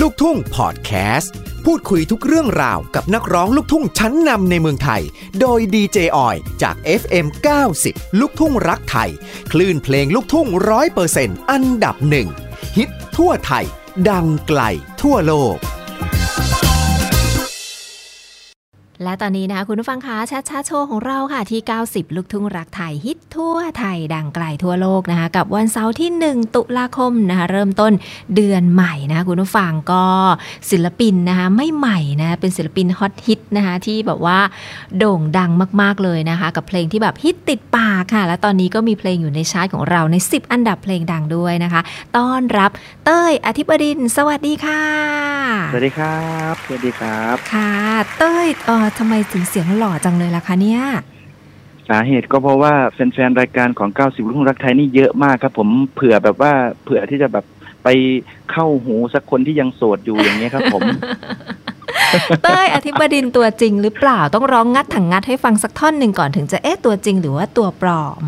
ลูกทุ่งพอดแคสต์ พูดคุยทุกเรื่องราวกับนักร้องลูกทุ่งชั้นนำในเมืองไทย โดยดีเจออยจาก FM 90 ลูกทุ่งรักไทย คลื่นเพลงลูกทุ่งร้อยเปอร์เซ็นต์อันดับหนึ่งฮิตทั่วไทย ดังไกลทั่วโลก และตอนนี้นะคะคุณผู้ฟังคะชัดชาโชว์ของเราค่ะที่ 90 ลูกทุ่งรักไทยฮิตทั่วไทยดังไกลทั่วโลกนะคะกับวันเสาร์ที่ 1 ตุลาคมนะคะเริ่มต้นเดือนใหม่นะคะคุณผู้ฟังก็ศิลปินนะคะไม่ใหม่นะเป็นศิลปินฮอตฮิตนะคะที่แบบว่าโด่งดังมาก ๆเลยนะคะกับเพลงที่แบบฮิตติดปากค่ะ และตอนนี้ก็มีเพลงอยู่ในชาร์ตของเราใน 10 อันดับเพลงดังด้วยนะคะ ต้อนรับเต้ยอธิบดิน สวัสดีค่ะ สวัสดีครับ สวัสดีครับ ค่ะ เต้ยเออทำไมถึงเสียงหล่อจังเลยล่ะคะเนี่ย สาเหตุก็เพราะว่าแฟนๆรายการของ 90ลูกทุ่งรักไทยนี่เยอะมากครับ ผมเผื่อแบบว่าเผื่อที่จะแบบไปเข้าหูสักคนที่ยังโสดอยู่อย่างเงี้ยครับผม เต้ยอธิบดินตัวจริงหรือเปล่าต้องร้องงัดถังงัดให้ฟังสักท่อนหนึ่งก่อนถึงจะเอ๊ะตัวจริงหรือว่าตัวปลอม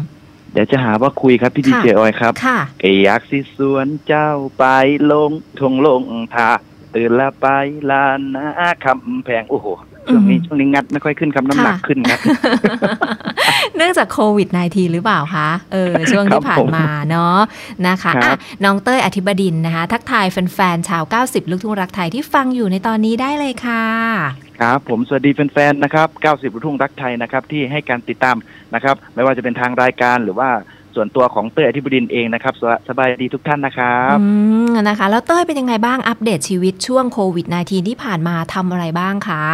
เดี๋ยวจะหาว่าคุยครับพี่ดีค่ะเจออยครับค่ะเอยากสิสวนเจ้าไปลงทงลงทา ตื่นละไปลานนาคำแพงโอ้โหช่วงนี้อืมช่วงนี้งัดไม่ค่อยขึ้นครับน้ำหนักค่ะขึ้นครับ เนื่องจากโควิด -19 หรือเปล่าคะเออช่วงครัที่บผ่านมาเนาะนะคะครับอะน้องเต้ยอธิบดินนะคะ ทักทายแฟนๆชาว 90 ลูกทุ่งรักไทยที่ฟังอยู่ในตอนนี้ได้เลยค่ะครับ ผมสวัสดีแฟนๆนะครับ 90 ลูกทุ่งรักไทยนะครับ ที่ให้การติดตามนะครับ ไม่ว่าจะเป็นทางรายการหรือว่า ส่วนตัวของเต้ยอธิบดินเองนะครับสวสบายดีทุกท่านนะครับอืมนะคะ แล้วเต้ยเป็นยังไงบ้างอัปเดตชีวิตช่วงโควิด -19 ที่ผ่านมาทำอะไรบ้างคะ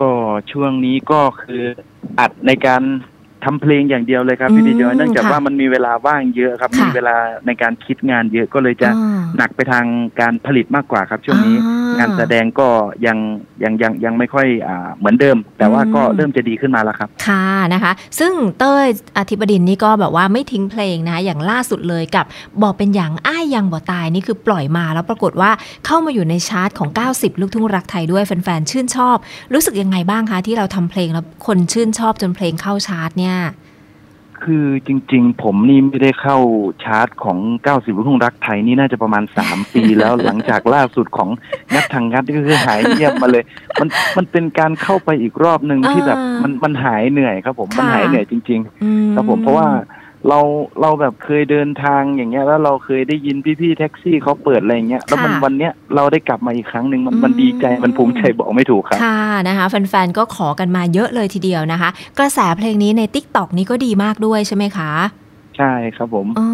ก็ช่วงนี้ก็คืออัดในการทำเพลงอย่างเดียวเลยครับพี่อืมดีจอยเนื่องจากค่ะว่ามันมีเวลาว่างเยอะครับค่ะมีเวลาในการคิดงานเยอะก็เลยจะอ่าหนักไปทางการผลิตมากกว่าครับช่วงนี้ อ่างงานแสดงก็ยังยังยังยังไม่ค่อยอ่าเหมือนเดิม แต่ว่าก็อืมเริ่มจะดีขึ้นมาแล้วครับ ค่ะนะคะ ซึ่งเต้ยอธิบดินนี่ก็แบบว่าไม่ทิ้งเพลงนะคะอย่างล่าสุดเลยกับบอกเป็นอย่างอ้ายยังบ่ตายนี่คือปล่อยมาแล้วปรากฏว่าเข้ามาอยู่ในชาร์ตของ 90 ลูกทุ่งรักไทยด้วยแฟนๆชื่นชอบ รู้สึกยังไงบ้างคะที่เราทำเพลงแล้วคนชื่นชอบจนเพลงเข้าชาร์ตเนี่ย คือจริง ๆ ผมนี่ไม่ได้เข้าชาร์ตของ 90ลูกทุ่งรักไทยนี่น่าจะประมาณ 3 ปีแล้วหลังจากล่าสุดของงัดทางงัดนี่ก็คือหายเงียบมาเลย มันมันเป็นการเข้าไปอีกรอบหนึ่งที่แบบอ่ามัมันมันหายเหนื่อยครับผมค่ะมันหายเหนื่อยจริงอืๆครับผมเพราะว่า เราเราแบบเคยเดินทางอย่างเงี้ย แล้วเราเคยได้ยินพี่ๆแท็กซี่เขาเปิดอะไรอย่างเงี้ยแล้วมันค่ะวันเนี้ยเราได้กลับมาอีกครั้งหนึ่งมันอืมมันดีใจมันภูมิใจบอกไม่ถูกครับค่ะนะคะแฟนๆก็ขอกันมาเยอะเลยทีเดียวนะคะ กระแสเพลงนี้ใน t ิ k t o k นี้ก็ดีมากด้วยใช่ไหมคะ ใช่ครับผมอ๋อ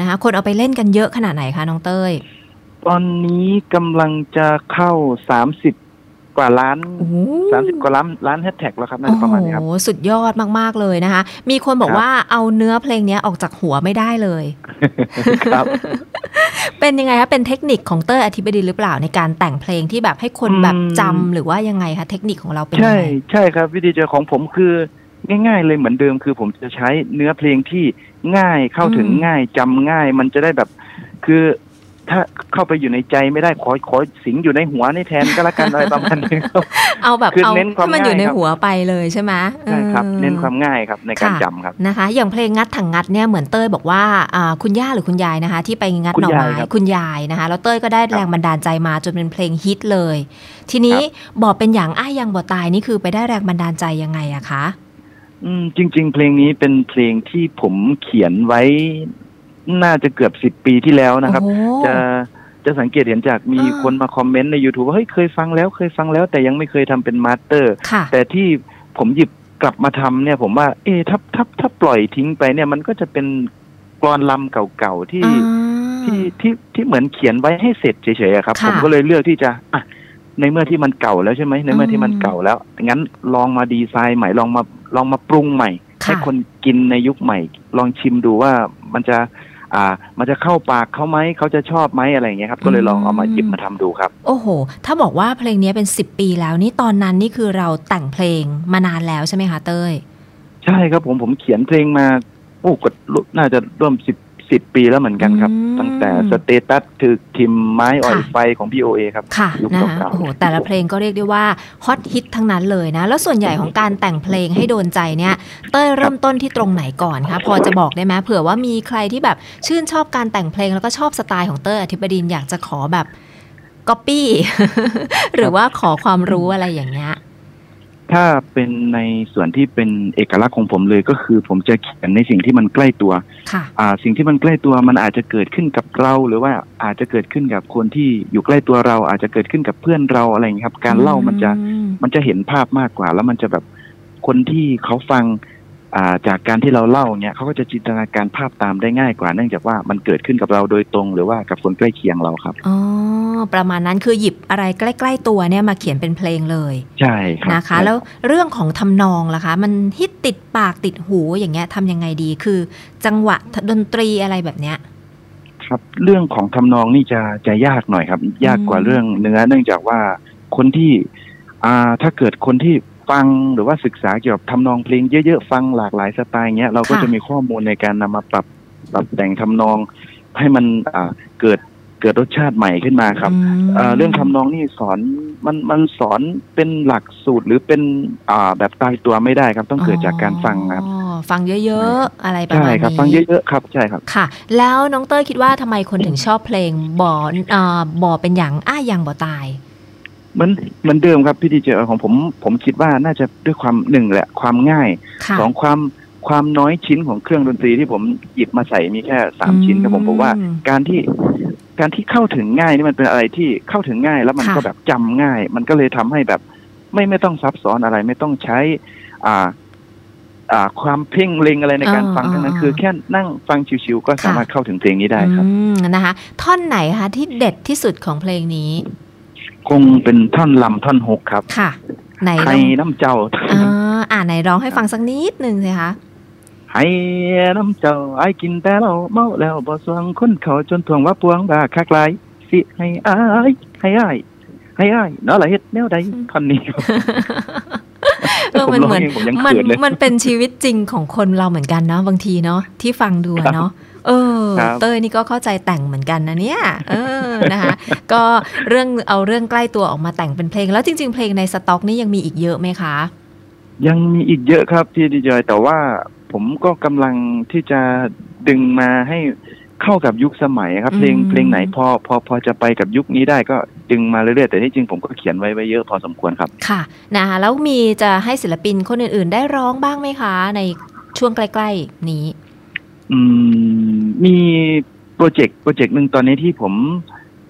นะคะ คนเอาไปเล่นกันเยอะขนาดไหนคะน้องเต้ยตอนนี้กำลังจะเข้า30 กว่าล้านโอ้โหสามสิบกว่าล้านล้านแฮชแท็กแล้วครับน่าจะประมาณนี้ครับโอ้โหสุดยอดมาก ๆ เลยนะคะ มีคนบอกครับว่าเอาเนื้อเพลงเนี้ยออกจากหัวไม่ได้เลยครับ เป็นยังไงคะเป็นเทคนิคของเตอร์อธิบดีหรือเปล่าในการแต่งเพลงที่แบบให้คนแบบอืมจำหรือว่ายังไงคะเทคนิคของเราเป็นยัใช่งไงใช่ครับ วิธีเจอของผมคือง่าย ๆ เลยเหมือนเดิมคือผมจะใช้เนื้อเพลงที่ง่ายเข้าถึงอืมง่ายจำง่าย มันจะได้แบบ คือ ถ้าเข้าไปอยู่ในใจไม่ได้ขอขอสิงอยู่ในหัวในแทนก็แล้วกันอะไรประมาณนี้ครับเอาแบบคือเอาเน้นความให้มันอยู่ในง่ายครับหัวไปเลยใช่ไหมใช่ครับออเน้นความง่ายครับในการค่ะจำครับนะคะ อย่างเพลงงัดถังงัดเนี่ยเหมือนเต้ยบอกว่าอ่าคุณย่าหรือคุณยายนะคะ ที่ไปงัดคุณหน่อไม้ยายครับคุณยายนะคะ แล้วเต้ยก็ได้ครับแรงบันดาลใจมาจนเป็นเพลงฮิตเลย ทีนี้บอกเป็นอย่างอ้ายยังบ่ตายนี่คือไปได้แรงบันดาลใจยังไงอะคะอืมจริง ๆ เพลงนี้เป็นเพลงที่ผมเขียนไว้ น่าจะเกือบสิบปีที่แล้วนะครับโอ้จะจะสังเกตเห็นจากมีอ่าคนมาคอมเมนต์ใน YouTube ว่าเฮ้ยเคยฟังแล้วเคยฟังแล้ว แต่ยังไม่เคยทำเป็น master ค่ะแต่ที่ผมหยิบกลับมาทำเนี่ย ผมว่า เอ๊ะถ้าถ้าถ้าปล่อยทิ้งไปเนี่ยมันก็จะเป็นกลอนลำเก่าๆที่อ่าที่ที่ที่เหมือนเขียนไว้ให้เสร็จเฉยๆอะครับค่ะผมก็เลยเลือกที่จะอะในเมื่อที่มันเก่าแล้วใช่ไหมในเมื่อที่มันอืมเก่าแล้วงั้นลองมาดีไซน์ใหม่ลองมาลองมาปรุงใหม่ค่ะให้คนกินในยุคใหม่ ลองชิมดูว่ามันจะ อ่า มันจะเข้าปากเขาไหมเขาจะชอบไหมอะไรอย่างเงี้ยครับ ก็เลยลองเอามาหยิบมาทำดูครับ โอ้โห ถ้าบอกว่าเพลงนี้เป็น 10 ปีแล้วนี่ตอนนั้นนี่คือเราแต่งเพลงมานานแล้วใช่ไหมคะเต้ย ใช่ครับผมผมเขียนเพลงมาโอ้ก็น่าจะร่วมสิบ สิบปีแล้วเหมือนกันครับอืมตั้งแต่ status ถึกทิมไม้อ่อยค่ะไฟของพี่โอเอครับ ค่ะยุคนะคะเก่าๆโอ้โหแต่ละเพลงก็เรียกได้ว่าฮอตฮิตทั้งนั้นเลยนะ แล้วส่วนใหญ่ของการแต่งเพลงให้โดนใจเนี่ยเต้ยเริ่มต้นที่ตรงไหนก่อนคะพอจะบอกได้ไหมเผื่อว่ามีใครที่แบบชื่นชอบการแต่งเพลงแล้วก็ชอบสไตล์ของเต้ยอธิบดินอยากจะขอแบบก๊อปปี้หรือว่าขอความรู้อะไรอย่างเงี้ย ถ้าเป็นในส่วนที่เป็นเอกลักษณ์ของผมเลยก็คือ ผมจะเขียนในสิ่งที่มันใกล้ตัวค่ะอ่าสิ่งที่มันใกล้ตัวมันอาจจะเกิดขึ้นกับเราหรือว่าอาจจะเกิดขึ้นกับคนที่อยู่ใกล้ตัวเรา อาจจะเกิดขึ้นกับเพื่อนเราอะไรอย่างเงี้ยครับ การเล่ามันจะอืมมันจะเห็นภาพมากกว่า แล้วมันจะแบบคนที่เขาฟังอ่า จากการที่เราเล่าเนี่ยเขาก็จะจินตนาการภาพตามได้ง่ายกว่า เนื่องจากว่ามันเกิดขึ้นกับเราโดยตรง หรือว่ากับคนใกล้เคียงเราครับอ๋อประมาณนั้นคือหยิบอะไรใกล้ ๆ ตัวเนี่ยมาเขียนเป็นเพลงเลยใช่ครับนะคะ แล้วเรื่องของทำนองล่ะคะ มันฮิตติดปากติดหูอย่างเงี้ยทำยังไงดีคือ จังหวะดนตรีอะไรแบบเนี้ยครับเรื่องของทำนองนี่จะจะยากหน่อยครับ ยากกว่าอืมเรื่องเนื้อเนื่องจากว่าคนที่อ่าถ้าเกิดคนที่ ฟังหรือว่าศึกษาเกี่ยวกับทำนองเพลงเยอะๆฟังหลากหลายสไตล์เงี้ยเราก็จะมีข้อมูลในการนำมาปรับปรับแต่งทำนอง ให้มันอ่าเกิดเกิดรสชาติใหม่ขึ้นมาครับมเอ่อเรื่องทำนองนี่สอนมันมันสอนเป็นหลักสูตรหรือเป็นอ่าแบบตายตัวไม่ได้ครับต้องเกิดจากการฟังครับอ๋อฟังเยอะๆอะไรประใช่มาณครับนี้ฟังเยอะๆครับใช่ครับค่ะ แล้วน้องเต้ยคิดว่าทำไมคนถึงชอบเพลงบ่อเอ่อบ่อเป็นอย่างอ้ายังบ่ตาย เหมือนเหมือนเดิมครับพี่ดีเจของผมผมคิดว่าน่าจะด้วยความหนึ่งแหละความง่ายค่ะ สองความความน้อยชิ้นของเครื่องดนตรีที่ผมหยิบมาใส่มีแค่สามชิ้นครับผมผมว่าอืมการที่การที่เข้าถึงง่ายนี่มันเป็นอะไรที่เข้าถึงง่าย แล้วมันค่ะ ก็แบบจำง่าย มันก็เลยทำให้แบบไม่ไม่ต้องซับซ้อนอะไร ไม่ต้องใช้ อ่า อ่า ความเพ่งเล็งอะไรในการฟังทั้งนั้น คือแค่นั่งฟังชิวๆก็สามารถเข้าถึงเพลงนี้ได้ครับ อืมนะคะ ท่อนไหนคะที่เด็ดที่สุดของเพลงนี้ คงเป็นท่อนลำท่อนฮกครับ ค่ะ ไหนไทลยองน้ำเจ้าอ่าอ่าไหนร้องให้ฟังสักนิดหนึ่งสิคะให้น้ำเจ้าไอ้ายกินแต่เราเมาแล้วบ่สวงคนเขาจนทวงว่าปวงบาคักหลายสิให้อายให้อายให้อายเนาะละเฮ็ดแนวใดท่อนนี้ครับเออมันเหมือนผมร้องเองผมยังมันเขินเลยมันเป็นชีวิตจริงของคนเราเหมือนกันเนาะบางทีเนาะที่ฟังดูอะเนาะเออ ครับเต้ยนี่ก็เข้าใจแต่งเหมือนกันนะเนี่ยเออนะคะก็เรื่องเอาเรื่องใกล้ตัวออกมาแต่งเป็นเพลง แล้วจริง ๆ เพลงในสต็อกนี่ยังมีอีกเยอะไหมคะ ยังมีอีกเยอะครับพี่ดีจอยแต่ว่าผมก็กำลังที่จะดึงมาให้เข้ากับยุคสมัยครับ เพลงอืมเพลงไหนพอพอพอจะไปกับยุคนี้ได้ก็ดึงมาเรื่อยๆแต่ที่จริงผมก็เขียนไว้ไว้เยอะพอสมควรครับ ค่ะนะคะแล้วมีจะให้ศิลปินคนอื่น ๆ ได้ร้องบ้างไหมคะ ในช่วงใกล้ ๆ นี้ อืมมีโปรเจกต์โปรเจกต์หนึ่งตอนนี้ที่ผม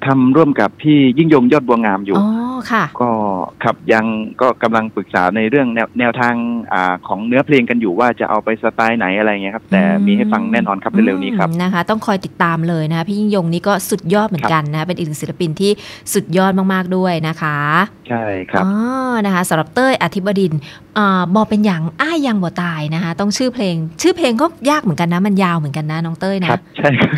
ทำร่วมกับพี่ยิ่งยงยอดบัวงามอยู่อ๋อค่ะ ก็ครับยังก็กำลังปรึกษาในเรื่องแนวแนวทางอ่าของเนื้อเพลงกันอยู่ว่าจะเอาไปสไตล์ไหนอะไรเงี้ยครับ แต่มีให้ฟังแน่นอนครับเร็วๆนี้ครับอืมนะคะ ต้องคอยติดตามเลยนะคะพี่ยิ่งยงนี่ก็สุดยอดเหมือนกันนะเป็นอีกหนึ่งศิลปินที่สุดยอดมากๆด้วยนะคะ ใช่ครับอ๋อนะคะสำหรับเต้ยอธิบดินอ่าบอเป็นอย่างอ้ายยังบ่ตายนะคะ ต้องชื่อเพลง ชื่อเพลงก็ยากเหมือนกันนะ มันยาวเหมือนกันนะน้องเต้ยคนะรับใช่ครับ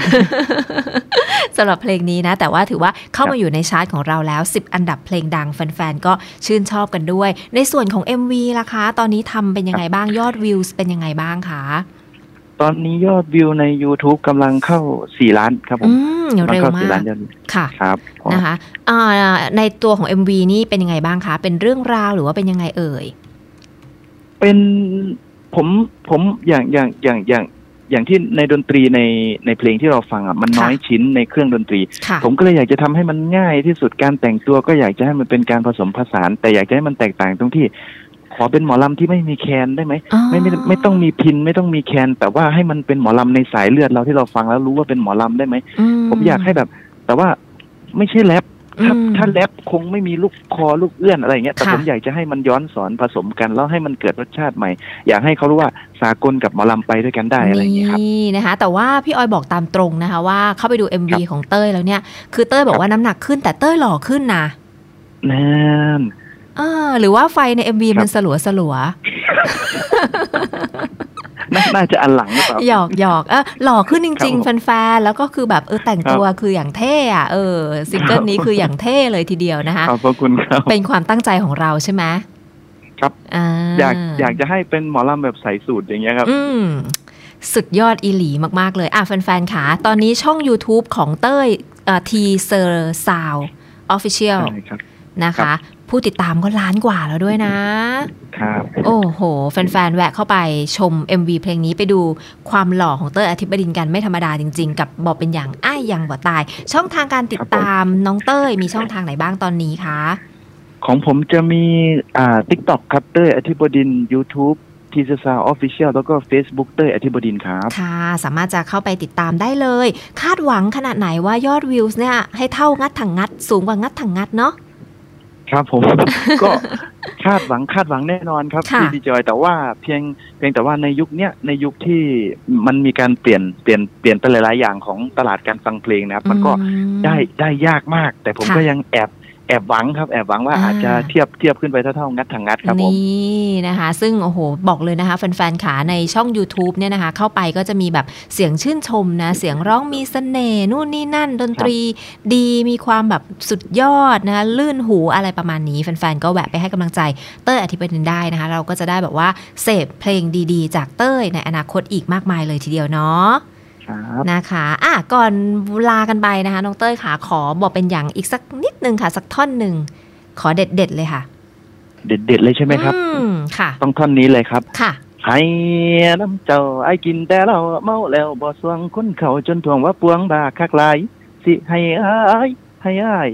สำหรับเพลงนี้นะ แต่ว่าถือว่าเข้าครัมาบอยู่ในชาร์ตของเราแล้ว 10 อันดับเพลงดังแฟนๆก็ชื่นชอบกันด้วย ในส่วนของ MV ล่ะคะ ตอนนี้ทำเป็นยังไงบ้างยอดวิวเป็นยังไงบ้างคะตอนนี้ยอดวิวใน YouTube กำลังเข้า 4 ล้านครับผมอืมกำลังเร็วเข้ามา4ล้านกยอดวิวค่ะครับผมนะคะอ่าในตัวของ MV นี่เป็นยังไงบ้างคะ เป็นเรื่องราวหรือว่าเป็นยังไงเอ่ย เป็นผมผมอย่างอย่างอย่างอย่าง อย่างที่ในดนตรีในในเพลงที่เราฟังอะมันค่ะน้อยชิ้นในเครื่องดนตรีค่ะผมก็เลยอยากจะทำให้มันง่ายที่สุดการแต่งตัวก็อยากจะให้มันเป็นการผสมผสาน แต่อยากจะให้มันแตกต่างตรงที่ขอเป็นหมอลำที่ไม่มีแคนได้ไหมอ๋อไม่ไม่ไม่ต้องมีพินไม่ต้องมีแคน แต่ว่าให้มันเป็นหมอลำในสายเลือดเราที่เราฟังแล้วรู้ว่าเป็นหมอลำได้ไหมผมอยากให้แบบ แต่ว่าไม่ใช่แรป ถ้าอืมถ้าแรปคงไม่มีลูกคอลูกเอื้อนอะไรอย่างเงี้ยแต่ค่ะผมอยากจะให้มันย้อนสอนผสมกัน แล้วให้มันเกิดรสชาติใหม่ อยากให้เขารู้ว่าสากลกับหมอลำไปด้วยกันได้อะไรอย่างเงี้ยครับนี่นะคะ แต่ว่าพี่ออยบอกตามตรงนะคะ ว่าเข้าไปดู MV ครับของเต้ยแล้วเนี่ย คือเต้ยบอกว่าน้ำหนักขึ้นแต่เต้ยหล่อขึ้นนะนั่นเออหรือว่าไฟใน MV ครับมันสลัวสลัว น่าน่าจะอันหลังหรือเปล่าหยอกหยอกเออหล่อขึ้นจริงครับผมๆแฟนๆแล้วก็คือแบบเออแต่งตัวคืออย่างเท่อะเออซิงเกิลนี้คืออย่างเท่เลยทีเดียวนะคะขอบพระคุณครับเป็นความตั้งใจของเราใช่ไหมครับอ่าอยากอยากจะให้เป็นหมอลำแบบใส่สูทอย่างเงี้ยครับ อืมสุดยอดอีหลีมาก ๆ เลย อะ แฟนๆขาตอนนี้ช่อง YouTube ของเต้ยทีเซอร์ซาว Official ใช่ครับนะครัคะบ ผู้ติดตามก็ล้านกว่าแล้วด้วยนะ ครับ โอ้โห แฟนๆ แวะเข้าไปชม MV เพลงนี้ไปดูความหล่อของเต้ยอธิบดินกันไม่ธรรมดาจริงๆ กับบอกเป็นอย่างอ้ายยังบ่ตาย ช่องทางการติดตามน้องเต้ยมีช่องทางไหนบ้างตอนนี้คะ ของผมจะมีอ่า TikTok ครับเต้ยอธิบดิน YouTube ทีซซาออฟฟิเชียลแล้วก็ Facebook เต้ยอธิบดินครับ ค่ะ สามารถจะเข้าไปติดตามได้เลย คาดหวังขนาดไหนว่ายอดวิวส์เนี่ยให้เท่างัดถังงัดสูงกว่างัดถังงัดเนาะ ครับผมก็คาดหวังคาดหวังแน่นอนครับค่ะพี่ดีจอยแต่ว่าเพียงเพียงแต่ว่าในยุคเนี้ยในยุคที่มันมีการเปลี่ยนเปลี่ยนเปลี่ยนไปหลายๆอย่างของตลาดการฟังเพลงนะครับ มันก็อืมได้ได้ยากมาก แต่ผมค่ะก็ยังแอบ แอบหวังครับแอบหวังว่าอ่าอาจจะเทียบเทียบขึ้นไปเท่าๆงัดทางงัดครับผมนี่นะคะ ซึ่งโอ้โหบอกเลยนะคะแฟนๆขาในช่อง YouTube เนี่ยนะคะ เข้าไปก็จะมีแบบเสียงชื่นชมนะ เสียงร้องมีเสน่ห์นู่นนี่นั่น ดนตรีดีมีความแบบสุดยอดนะคะลื่นหูอะไรประมาณนี้แฟนๆก็แวะไปให้กำลังใจเต้ยอธิบดินได้นะคะ เราก็จะได้แบบว่าเสพเพลงดีๆ จากเต้ยในอนาคตอีกมากมายเลยทีเดียวเนาะครับ นะคะอะก่อนลากันไปนะคะน้องเต้ยขาขอบอกเป็นอย่างอีกสักนิดนึงค่ะ สักท่อนหนึ่งขอเด็ดๆเลยค่ะ เด็ดๆเลยใช่ไหมครับอืมค่ะ ต้องท่อนนี้เลยครับค่ะให้น้ำเจ้าไอ้กินแต่เราเมาแล้วบ่สวงคนเขาจนทวงว่าปวงบาคักหลายสิให้อายให้อาย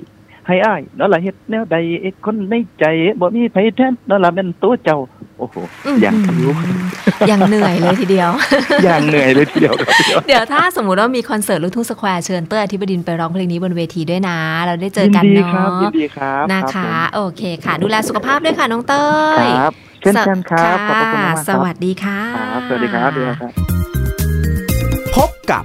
ให้อายนั่นละเฮ็ดแนวใดคนในใจบ่มีไผแทนนั่นละเป็นตัวเจ้า โอ้โหอืมอย่างรู้ยังเหนื่อยเลยทีเดียว อย่างเหนื่อยเลยทีเดียวครับเดี๋ยวถ้าสมมุติว่ามีคอนเสิร์ตลูกทุ่งสแควร์เชิญเต้ยอธิบดินไปร้องเพลงนี้บนเวทีด้วยนะ เราได้เจอกันยิดีเนาครับยิะนดีครับนะคะรับโอเคค่ะ ดูแลสุขภาพด้วยค่ะน้องเต้ผมยครับเช่นกันครับขอบพระคุณมากๆสวัสดีค่ะครับสวัสดีครับสวัสดีครับพบกับ